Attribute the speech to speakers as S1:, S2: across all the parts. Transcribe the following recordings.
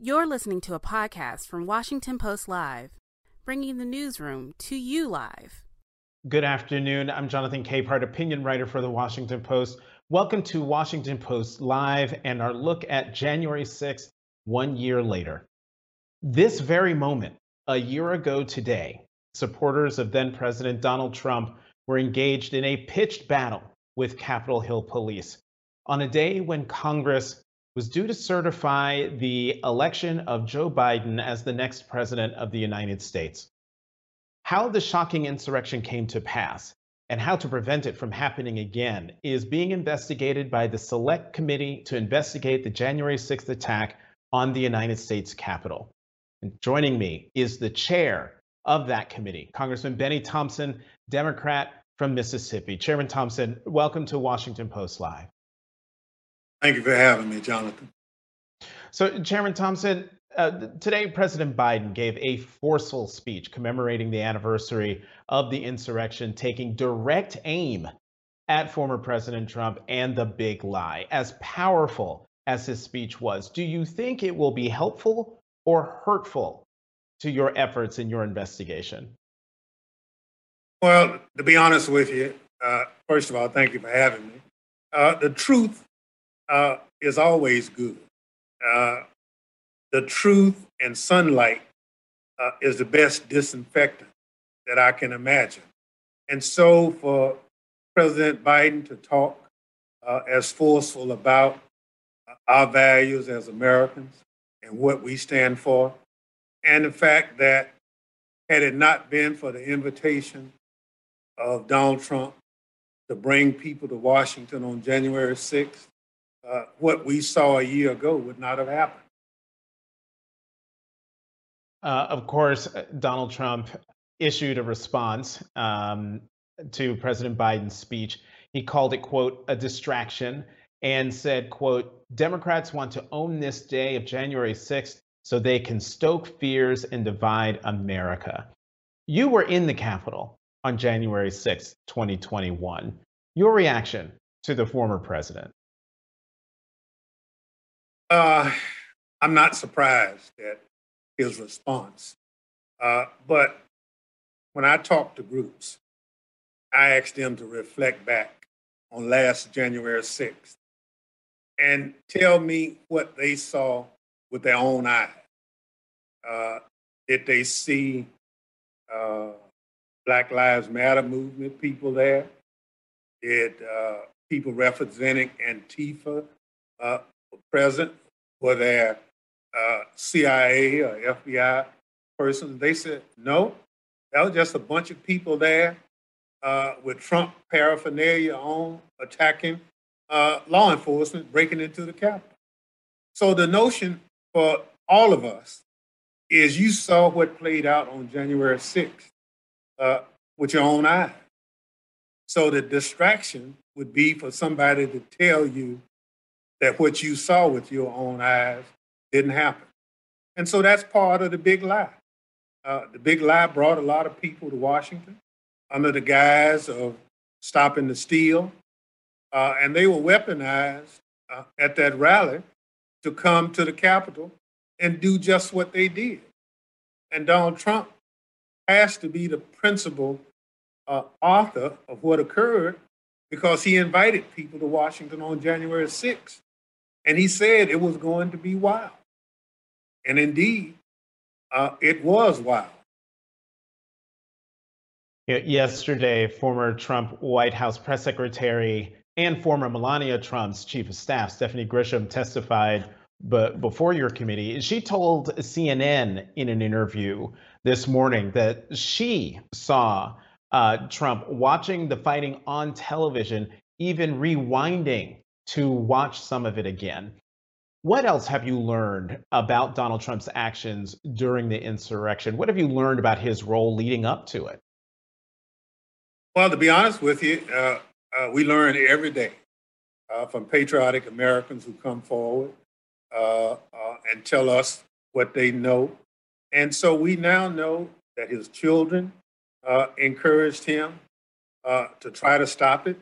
S1: You're listening to a podcast from Washington Post Live, bringing the newsroom to you live.
S2: Good afternoon. I'm Jonathan Capehart, opinion writer for the Washington Post. Welcome to Washington Post Live and our look at January 6th, one year later. This very moment, a year ago today, supporters of then President Donald Trump were engaged in a pitched battle with Capitol Hill police on a day when Congress was due to certify the election of Joe Biden as the next president of the United States. How the shocking insurrection came to pass and how to prevent it from happening again is being investigated by the Select Committee to investigate the January 6th attack on the United States Capitol. And joining me is the chair of that committee, Congressman Benny Thompson, Democrat from Mississippi. Chairman Thompson, welcome to Washington Post Live.
S3: Thank you for having me, Jonathan.
S2: So, Chairman Thompson, uh, today President Biden gave a forceful speech commemorating the anniversary of the insurrection, taking direct aim at former President Trump and the big lie. As powerful as his speech was, do you think it will be helpful or hurtful to your efforts in your investigation?
S3: Well, to be honest with you, uh, first of all, thank you for having me. Uh, the truth uh, is always good. Uh, the truth and sunlight uh, is the best disinfectant that I can imagine. And so for President Biden to talk uh, as forceful about uh, our values as Americans and what we stand for, and the fact that had it not been for the invitation of Donald Trump to bring people to Washington on January 6th, uh, what we saw a year ago would not have happened.
S2: Uh, of course, uh, Donald Trump issued a response um, to President Biden's speech. He called it, quote, a distraction and said, quote, Democrats want to own this day of January 6th so they can stoke fears and divide America. You were in the Capitol on January 6th, 2021. Your reaction to the former president?
S3: Uh, I'm not surprised at his response. Uh, but when I talk to groups, I ask them to reflect back on last January 6th and tell me what they saw with their own eyes. Uh, did they see uh, Black Lives Matter movement people there? Did uh, people representing Antifa uh, present? Were there uh, CIA or FBI persons? They said, no, that was just a bunch of people there uh, with Trump paraphernalia on attacking uh, law enforcement, breaking into the Capitol. So the notion for all of us is you saw what played out on January 6th uh, with your own eyes. So the distraction would be for somebody to tell you that what you saw with your own eyes didn't happen. And so that's part of the big lie. Uh, the big lie brought a lot of people to Washington under the guise of stopping the steal. Uh, and they were weaponized uh, at that rally to come to the Capitol and do just what they did. And Donald Trump has to be the principal uh, author of what occurred because he invited people to Washington on January 6th and he said it was going to be wild. And indeed, uh, it was wild.
S2: Yesterday, former Trump White House press secretary and former Melania Trump's chief of staff, Stephanie Grisham, testified but before your committee. She told CNN in an interview this morning that she saw uh, Trump watching the fighting on television, even rewinding to watch some of it again. What else have you learned about Donald Trump's actions during the insurrection? What have you learned about his role leading up to it?
S3: Well, to be honest with you, uh, uh, we learn every day uh, from patriotic Americans who come forward uh, uh, and tell us what they know. And so we now know that his children uh, encouraged him to try to stop it.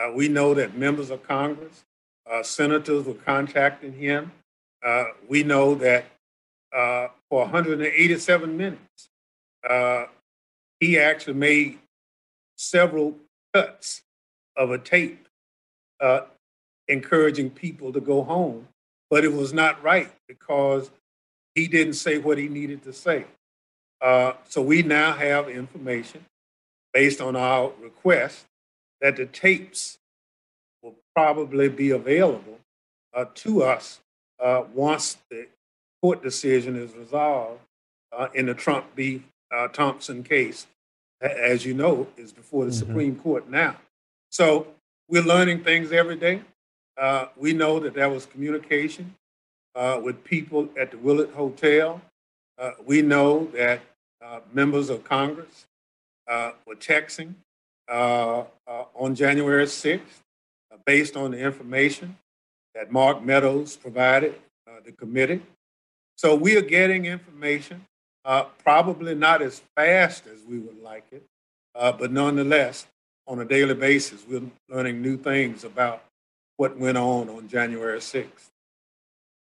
S3: Uh, we know that members of Congress, uh, senators were contacting him. Uh, we know that uh, for 187 minutes. Uh, he actually made several cuts of a tape uh, encouraging people to go home, but it was not right because he didn't say what he needed to say. So we now have information based on our request that the tapes will probably be available uh, to us uh, once the court decision is resolved uh, in the Trump v. Uh, Thompson case, as you know, is before the mm-hmm. Supreme Court now. So we're learning things every day. Uh, we know that there was communication uh, with people at the Willard Hotel. Uh, we know that uh, members of Congress uh, were texting Uh, uh, on January 6th uh, based on the information that Mark Meadows provided the committee. So we are getting information, probably not as fast as we would like it, but nonetheless, on a daily basis, we're learning new things about what went on on January 6th.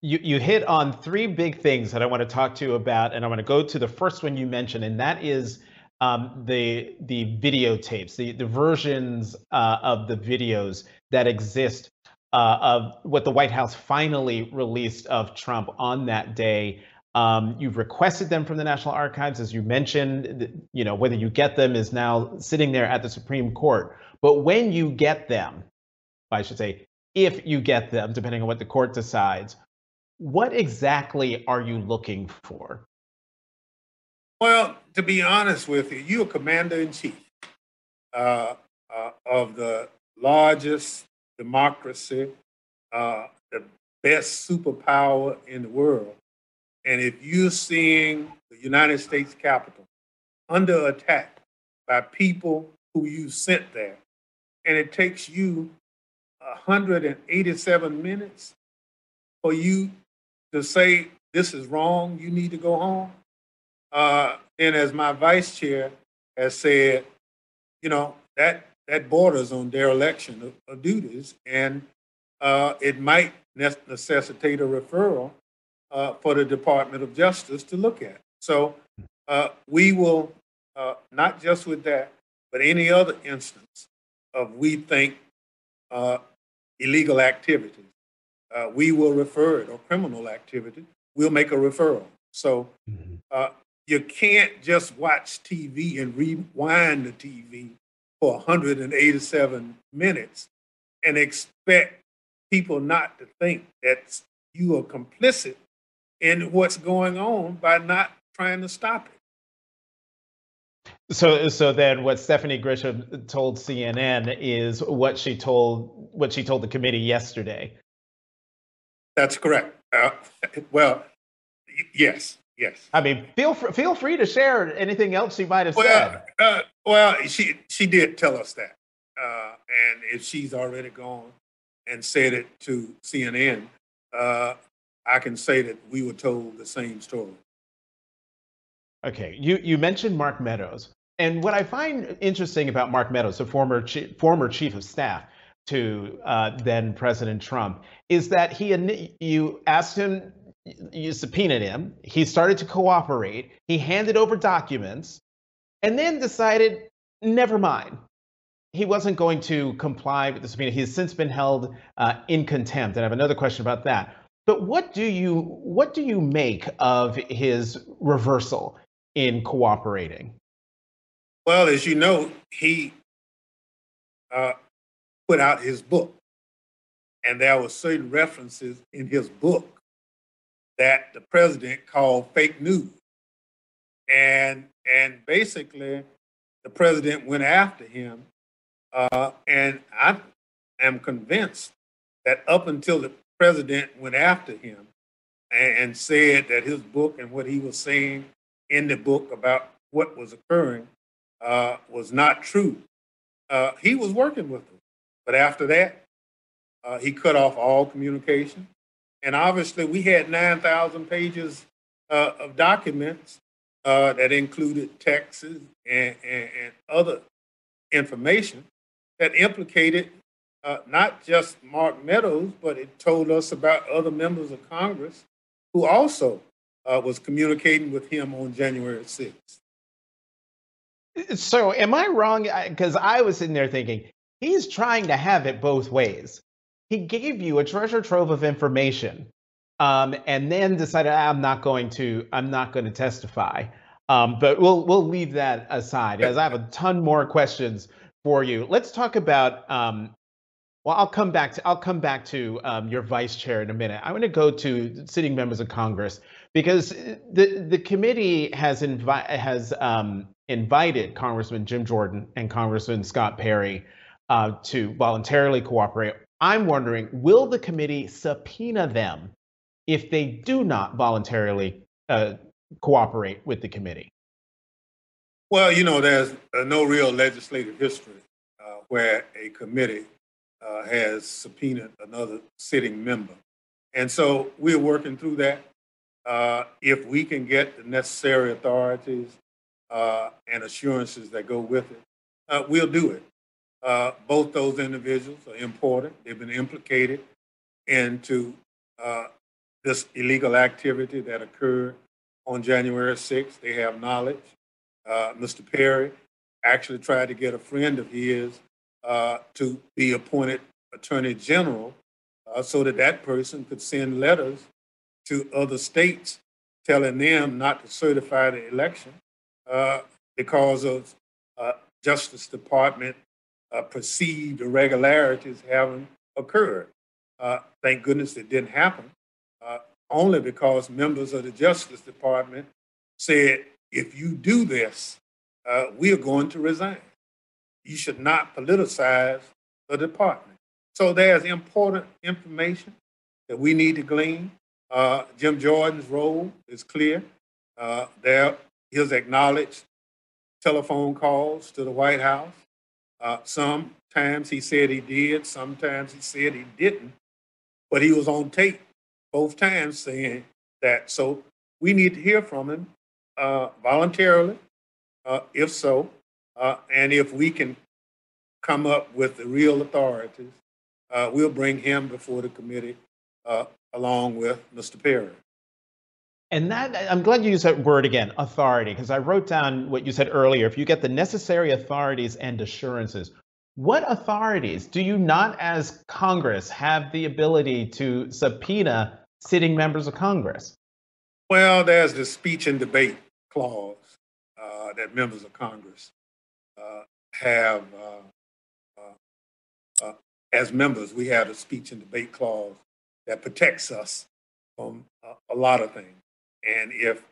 S2: You, you hit on three big things that I want to talk to you about, and I want to go to the first one you mentioned, and that is um, the the videotapes, the the versions uh, of the videos that exist uh, of what the White House finally released of Trump on that day. Um, you've requested them from the National Archives, as you mentioned. You know whether you get them is now sitting there at the Supreme Court. But when you get them, I should say, if you get them, depending on what the court decides, what exactly are you looking for?
S3: Well, to be honest with you, you're commander in chief uh, uh, of the largest democracy, uh, the best superpower in the world. And if you're seeing the United States Capitol under attack by people who you sent there, and it takes you 187 minutes for you to say this is wrong, you need to go home. Uh, and as my vice chair has said, you know, that, that borders on dereliction of, of duties, and uh, it might necessitate a referral uh, for the Department of Justice to look at. So uh, we will, uh, not just with that, but any other instance of we think uh, illegal activities uh, we will refer it, or criminal activity, we'll make a referral. So mm-hmm. uh, you can't just watch TV and rewind the TV for 187 minutes and expect people not to think that you are complicit in what's going on by not trying to stop it.
S2: So, so then, what Stephanie Grisham told CNN is what she told what she told the committee yesterday.
S3: That's correct. Uh, well, yes, yes.
S2: I mean, feel fr- feel free to share anything else she might have well, said.
S3: Uh, well, she she did tell us that, uh, and if she's already gone and said it to CNN, uh, I can say that we were told the same story.
S2: Okay, you you mentioned Mark Meadows, and what I find interesting about Mark Meadows, a former chief, former chief of staff, to uh, then President Trump is that he you asked him, you subpoenaed him. He started to cooperate. He handed over documents, and then decided, never mind. He wasn't going to comply with the subpoena. He has since been held uh, in contempt. And I have another question about that. But what do you what do you make of his reversal in cooperating?
S3: Well, as you know, he uh, put out his book. And there were certain references in his book that the president called fake news. And, and basically, the president went after him. Uh, and I am convinced that up until the president went after him and, and said that his book and what he was saying in the book about what was occurring uh, was not true, uh, he was working with them. But after that, uh, he cut off all communication. And obviously, we had 9,000 pages uh, of documents uh, that included texts and, and, and, other information that implicated uh, not just Mark Meadows, but it told us about other members of Congress who also uh, was communicating with him on January 6th.
S2: So, am I wrong? Because I was sitting there thinking, he's trying to have it both ways. He gave you a treasure trove of information, um, and then decided I'm not going to I'm not going to testify. Um, but we'll we'll leave that aside, as I have a ton more questions for you. Let's talk about. Um, well, I'll come back to I'll come back to um, your vice chair in a minute. I want to go to sitting members of Congress because the the committee has invi- has um, invited Congressman Jim Jordan and Congressman Scott Perry uh, to voluntarily cooperate. I'm wondering, will the committee subpoena them if they do not voluntarily uh, cooperate with the committee?
S3: Well, you know, there's uh, no real legislative history uh, where a committee uh, has subpoenaed another sitting member. And so we're working through that. Uh, if we can get the necessary authorities uh, and assurances that go with it, we'll do it. Uh, both those individuals are important. They've been implicated into uh, this illegal activity that occurred on January 6th. They have knowledge. Uh, Mr. Perry actually tried to get a friend of his to be appointed Attorney General so that that person could send letters to other states telling them not to certify the election uh, because of uh, Justice Department uh, perceived irregularities having occurred. Uh, thank goodness it didn't happen, uh, only because members of the Justice Department said, if you do this, uh, we are going to resign. You should not politicize the department. So there's important information that we need to glean. Uh, Jim Jordan's role is clear. Uh, there, his acknowledged telephone calls to the White House. Uh, sometimes he said he did, sometimes he said he didn't, but he was on tape both times saying that. So we need to hear from him uh, voluntarily, uh, if so, uh, and if we can come up with the real authorities, uh, we'll bring him before the committee along with Mr. Perry.
S2: And that I'm glad you used that word again, authority, because I wrote down what you said earlier. If you get the necessary authorities and assurances, what authorities do you not, as Congress, have the ability to subpoena sitting members of Congress?
S3: Well, there's the speech and debate clause uh, that members of Congress uh, have. Uh, uh, uh as members, we have a speech and debate clause that protects us from a lot of things. And if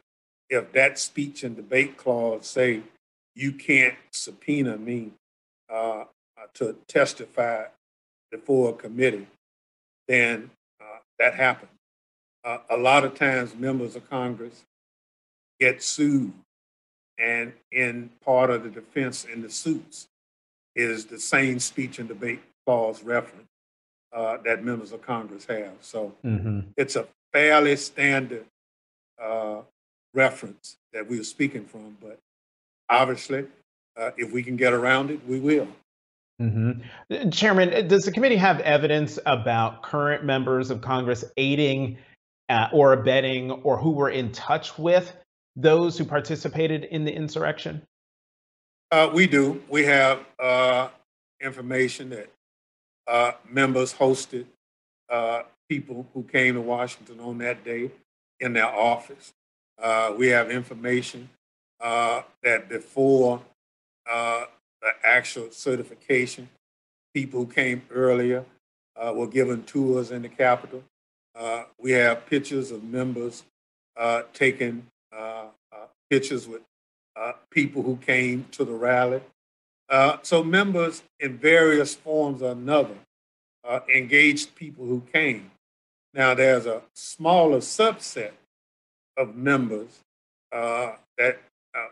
S3: if that speech and debate clause say you can't subpoena me uh, to testify before a committee, then uh, that happens. Uh, a lot of times, members of Congress get sued, and in part of the defense in the suits is the same speech and debate clause reference uh, that members of Congress have. So mm-hmm. it's a fairly standard uh, reference that we were speaking from. But obviously, uh, if we can get around it, we will.
S2: Mm-hmm. Chairman, does the committee have evidence about current members of Congress aiding uh, or abetting or who were in touch with those who participated in the insurrection?
S3: Uh, we do. We have uh, information that uh, members hosted uh, people who came to Washington on that day in their office. Uh, we have information uh, that before uh, the actual certification, people who came earlier uh, were given tours in the Capitol. Uh, we have pictures of members uh, taking pictures with people who came to the rally. so members in various forms or another engaged people who came. Now, there's a smaller subset of members uh, that uh,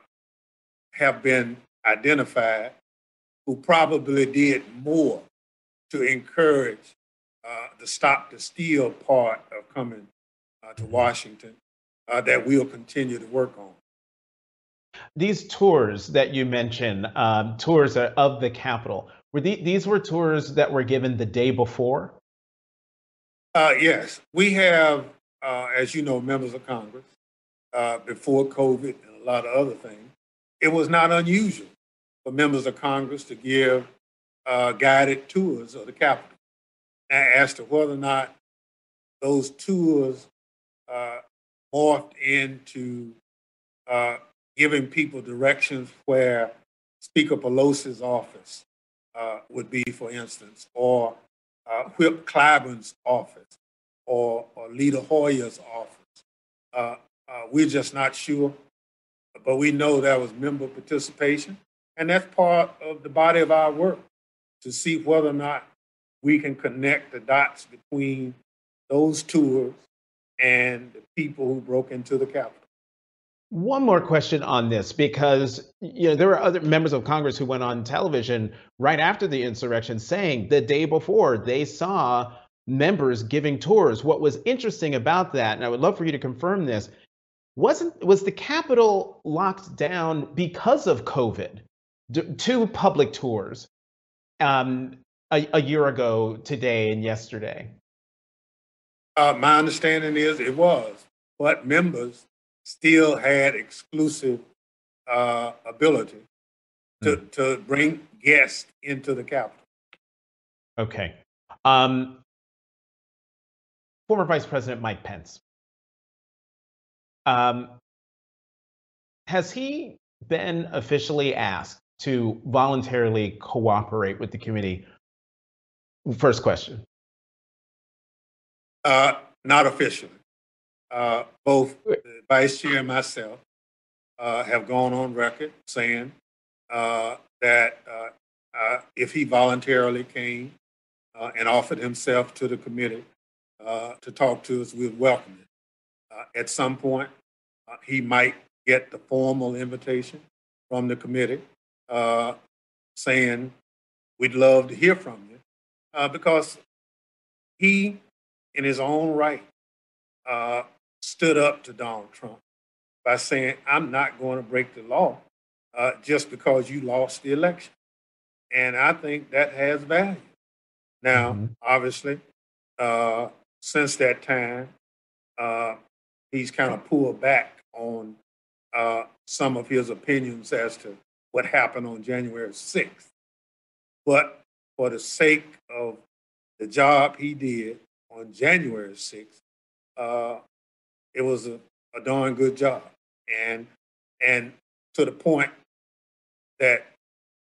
S3: have been identified who probably did more to encourage uh, the stop the steal part of coming uh, to. Washington uh, that we'll continue to work on.
S2: These tours that you mentioned, um, tours of the Capitol, were the, these were tours that were given the day before?
S3: Uh, yes, we have, uh, as you know, members of Congress uh, before COVID and a lot of other things, it was not unusual for members of Congress to give uh, guided tours of the Capitol. As to whether or not those tours uh, morphed into uh, giving people directions where Speaker Pelosi's office would be, for instance, or uh, Whip Clyburn's office, or, or Leader Hoyer's office. Uh, uh, we're just not sure, but we know there was member participation, and that's part of the body of our work to see whether or not we can connect the dots between those tours and the people who broke into the Capitol.
S2: One more question on this because you know there were other members of Congress who went on television right after the insurrection saying the day before they saw members giving tours. What was interesting about that, and I would love for you to confirm this, wasn't was the Capitol locked down because of COVID? Two public tours um, a, a, year ago today and yesterday.
S3: Uh, my understanding is it was, but members still had exclusive uh, ability to, mm. to bring guests into the Capitol.
S2: Okay. Um, former Vice President Mike Pence. Um, has he been officially asked to voluntarily cooperate with the committee? First question.
S3: Uh, not officially. Uh, both the vice chair and myself uh, have gone on record saying uh, that uh, uh, if he voluntarily came and offered himself to the committee to talk to us, we'd welcome it. at some point, he might get the formal invitation from the committee saying, We'd love to hear from you. because he, in his own right, uh, stood up to Donald Trump by saying, I'm not going to break the law uh, just because you lost the election. And I think that has value. Now, mm-hmm. obviously, uh, since that time, uh, he's kind of pulled back on uh, some of his opinions as to what happened on January 6th. But for the sake of the job he did on January 6th, uh, it was a, a darn good job. And and to the point that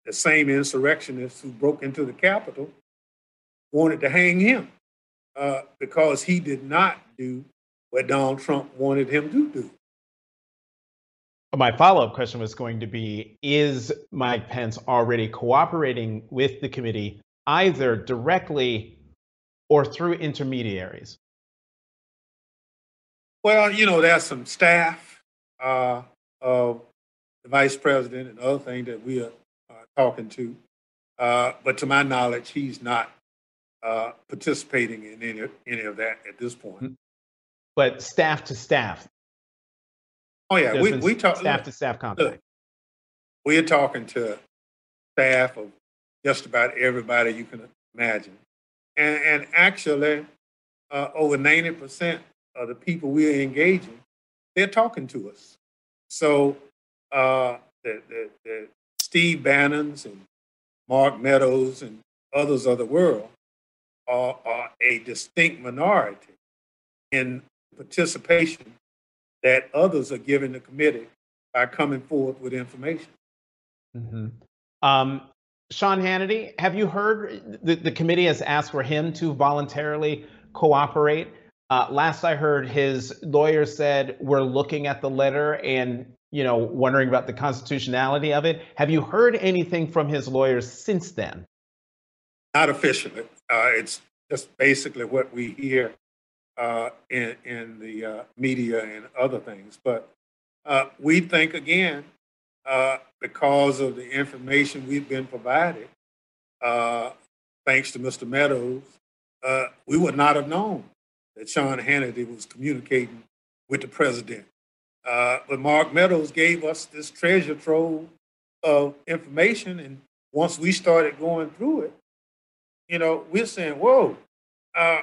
S3: the same insurrectionists who broke into the Capitol wanted to hang him uh, because he did not do what Donald Trump wanted him to do.
S2: My follow up question was going to be Is Mike Pence already cooperating with the committee either directly or through intermediaries?
S3: Well, you know, there's some staff uh, of the vice president and other things that we are uh, talking to. Uh, but to my knowledge, he's not uh, participating in any, any of that at this point. Mm-hmm.
S2: But staff to staff.
S3: Oh, yeah. We, we talk
S2: staff look, to staff contact.
S3: Look, we're talking to staff of just about everybody you can imagine. And, and actually, uh, over 90% uh, the people we are engaging, they're talking to us. So uh, the, the, the Steve Bannons and Mark Meadows and others of the world are, are a distinct minority in participation that others are giving the committee by coming forward with information.
S2: Mm-hmm. Um, Sean Hannity, have you heard the, the committee has asked for him to voluntarily cooperate? Uh, last I heard, his lawyer said we're looking at the letter and you know wondering about the constitutionality of it. Have you heard anything from his lawyers since then?
S3: Not officially. Uh, it's just basically what we hear uh, in in the uh, media and other things. But uh, we think again uh, because of the information we've been provided, thanks to Mr. Meadows, we would not have known that Sean Hannity was communicating with the president. Uh, but Mark Meadows gave us this treasure trove of information, and once we started going through it, you know, we're saying, "Whoa, uh,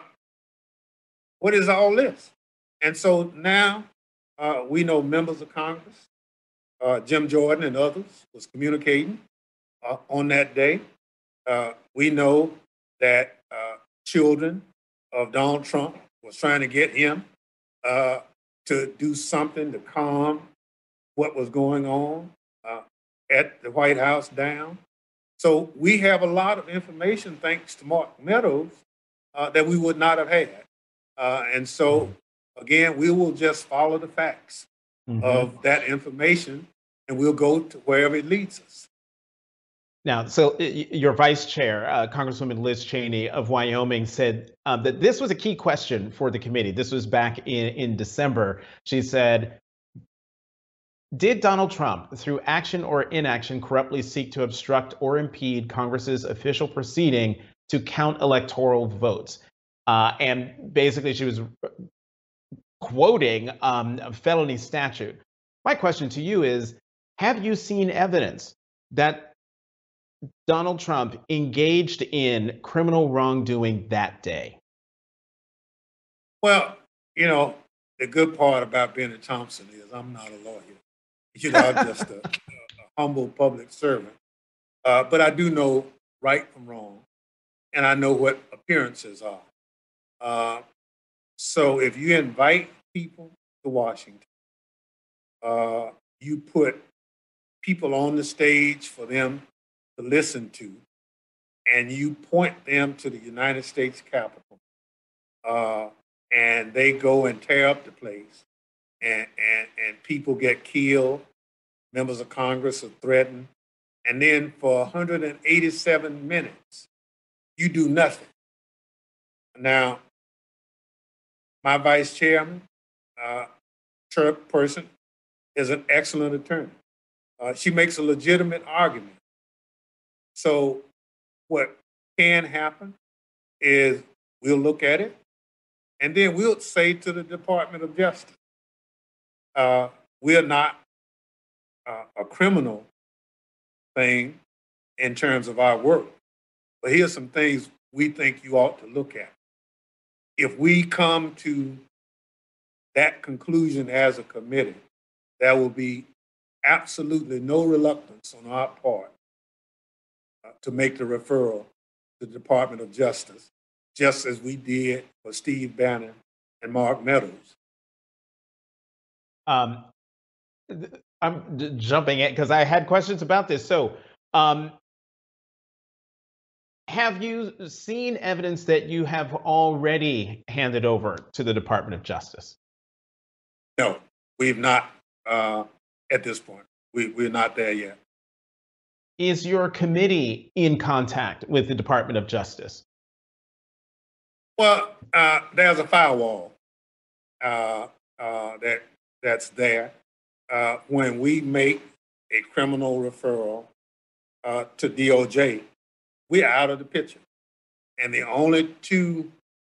S3: what is all this?" And so now Uh, we know members of Congress, uh, Jim Jordan and others, was communicating uh, on that day. Uh, we know that children of Donald Trump was trying to get him uh, to do something to calm what was going on at the White House down. So we have a lot of information, thanks to Mark Meadows, that we would not have had. and so Again, we will just follow the facts mm-hmm. of that information and we'll go to wherever it leads us.
S2: Now, so your vice chair, uh, Congresswoman Liz Cheney of Wyoming, said um, that this was a key question for the committee. This was back in, in December. She said, Did Donald Trump, through action or inaction, corruptly seek to obstruct or impede Congress's official proceeding to count electoral votes? Uh, and basically, she was quoting um, a felony statute. My question to you is Have you seen evidence that Donald Trump engaged in criminal wrongdoing that day?
S3: Well, you know, the good part about being a Thompson is I'm not a lawyer. You know, I'm just a, a humble public servant. Uh, but I do know right from wrong, and I know what appearances are. Uh, so if you invite people to Washington, uh, you put people on the stage for them to listen to, and you point them to the United States Capitol, uh, and they go and tear up the place, and, and, and people get killed, members of Congress are threatened, and then for 187 minutes, you do nothing. Now, my vice chairman, uh, person, is an excellent attorney. Uh, she makes a legitimate argument. So, what can happen is we'll look at it and then we'll say to the Department of Justice, uh, we're not uh, a criminal thing in terms of our work, but here's some things we think you ought to look at. If we come to that conclusion as a committee, there will be absolutely no reluctance on our part to make the referral to the Department of Justice, just as we did for Steve Bannon and Mark Meadows.
S2: Um, I'm jumping in because I had questions about this. So, um, have you seen evidence that you have already handed over to the Department of Justice?
S3: No, we've not uh, at this point. We, we're not there yet.
S2: Is your committee in contact with the Department of Justice?
S3: Well, uh, there's a firewall uh, uh that that's there. Uh, when we make a criminal referral uh, to DOJ, we're out of the picture. And the only two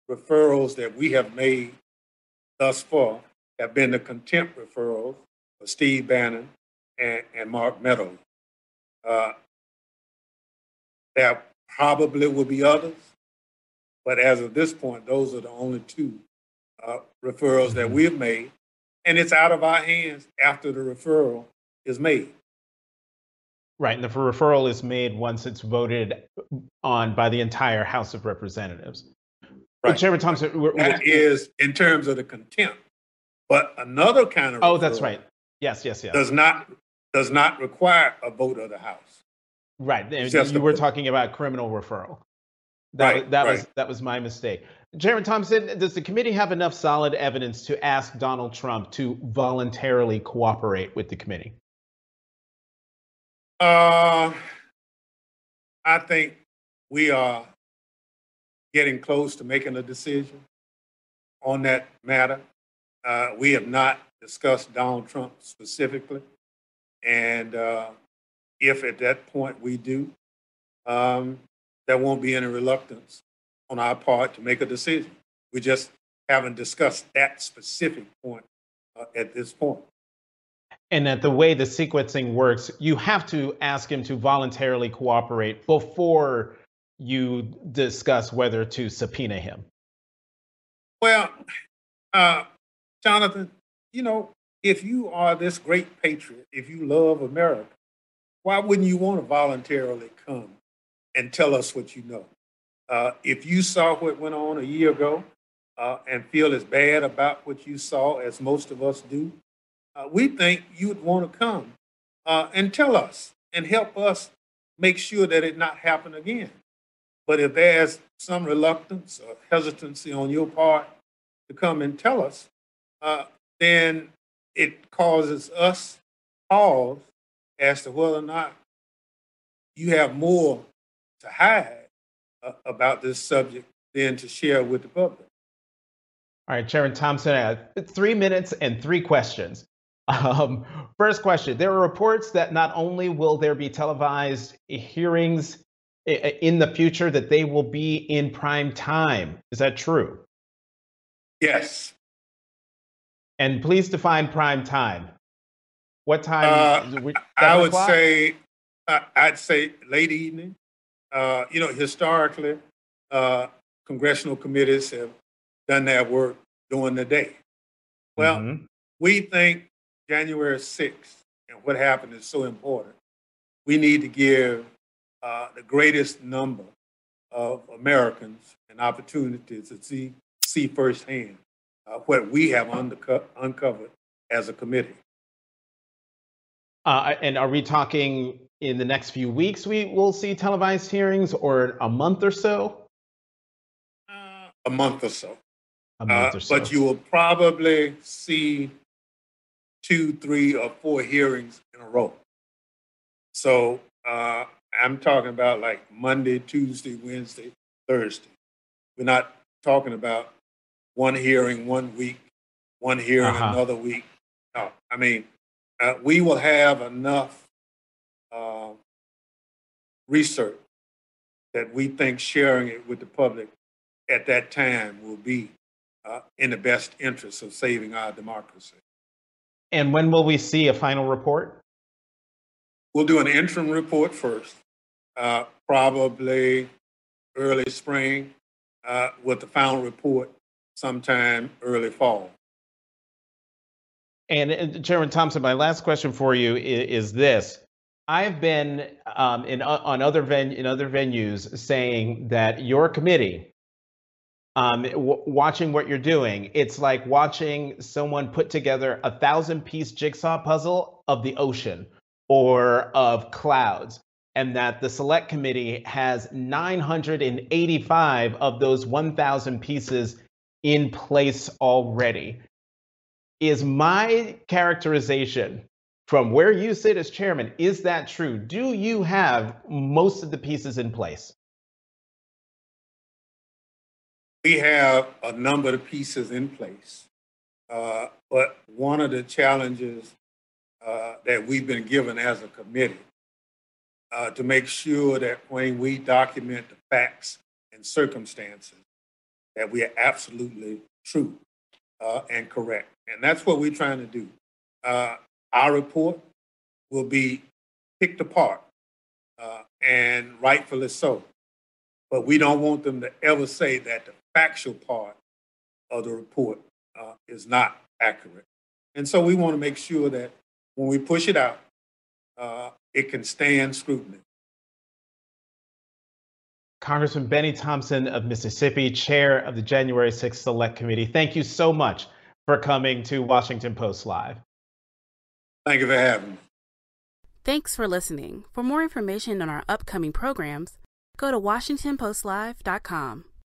S3: referrals that we have made thus far have been the contempt referrals for Steve Bannon and, and Mark Meadows. Uh, there probably will be others, but as of this point, those are the only two uh, referrals that we've made. And it's out of our hands after the referral is made.
S2: Right, and the referral is made once it's voted on by the entire House of Representatives.
S3: Right. Chairman Thompson, we're, that we're, is in terms of the contempt. But another kind of
S2: oh, that's right. Yes, yes, yes.
S3: Does not does not require a vote of the House.
S2: Right. you were talking about criminal referral. That, right, was, that right. was that was my mistake. Chairman Thompson, does the committee have enough solid evidence to ask Donald Trump to voluntarily cooperate with the committee?
S3: Uh, I think we are getting close to making a decision on that matter. Uh, we have not discussed Donald Trump specifically. And uh, if at that point we do, um, there won't be any reluctance on our part to make a decision. We just haven't discussed that specific point uh, at this point.
S2: and that the way the sequencing works, you have to ask him to voluntarily cooperate before you discuss whether to subpoena him.
S3: Well, uh, Jonathan, you know, if you are this great patriot, if you love America, why wouldn't you want to voluntarily come and tell us what you know? Uh, if you saw what went on a year ago uh, and feel as bad about what you saw as most of us do, uh, we think you'd want to come uh, and tell us and help us make sure that it not happen again. But if there's some reluctance or hesitancy on your part to come and tell us, uh, then it causes us pause as to whether or not you have more to hide uh, about this subject than to share with the public.
S2: All right, Chairman Thompson, I have three minutes and three questions. Um, first question There are reports that not only will there be televised hearings in the future, that they will be in prime time. Is that true?
S3: Yes.
S2: And please define prime time. What time?
S3: Uh, I would o'clock? say, uh, I'd say late evening. Uh, you know, historically, uh, congressional committees have done that work during the day. Well, mm-hmm. we think January 6th and what happened is so important. We need to give uh, the greatest number of Americans an opportunity to see, see firsthand uh, what we have underco- uncovered as a committee.
S2: Uh, and are we talking in the next few weeks we will see televised hearings or a month or so?
S3: Uh, a month or so.
S2: A month uh, or so.
S3: But you will probably see two, three, or four hearings in a row. So uh, I'm talking about like Monday, Tuesday, Wednesday, Thursday. We're not talking about one hearing one week, one hearing uh-huh. another week. No, I mean, uh, we will have enough uh, research that we think sharing it with the public at that time will be uh, in the best interest of saving our democracy.
S2: And when will we see a final report?
S3: We'll do an interim report first, uh, probably early spring, uh, with the final report sometime early fall.
S2: And, and Chairman Thompson, my last question for you is, is this. I've been um, in, uh, on other ven- in other venues saying that your committee, um, w- watching what you're doing, it's like watching someone put together a thousand piece jigsaw puzzle of the ocean or of clouds and that the select committee has 985 of those 1,000 pieces in place already. Is my characterization from where you sit as chairman, is that true? Do you have most of the pieces in place?
S3: We have a number of pieces in place. Uh, but one of the challenges uh, that we've been given as a committee uh, to make sure that when we document the facts and circumstances, that we are absolutely true uh, and correct. And that's what we're trying to do. Uh, our report will be picked apart, uh, and rightfully so. But we don't want them to ever say that the factual part of the report is not accurate. And so we want to make sure that when we push it out, uh, it can stand scrutiny.
S2: Congressman Benny Thompson of Mississippi, chair of the January 6th Select Committee, thank you so much for coming to Washington Post Live.
S3: Thank you for having me.
S1: Thanks for listening. For more information on our upcoming programs, go to WashingtonPostLive.com.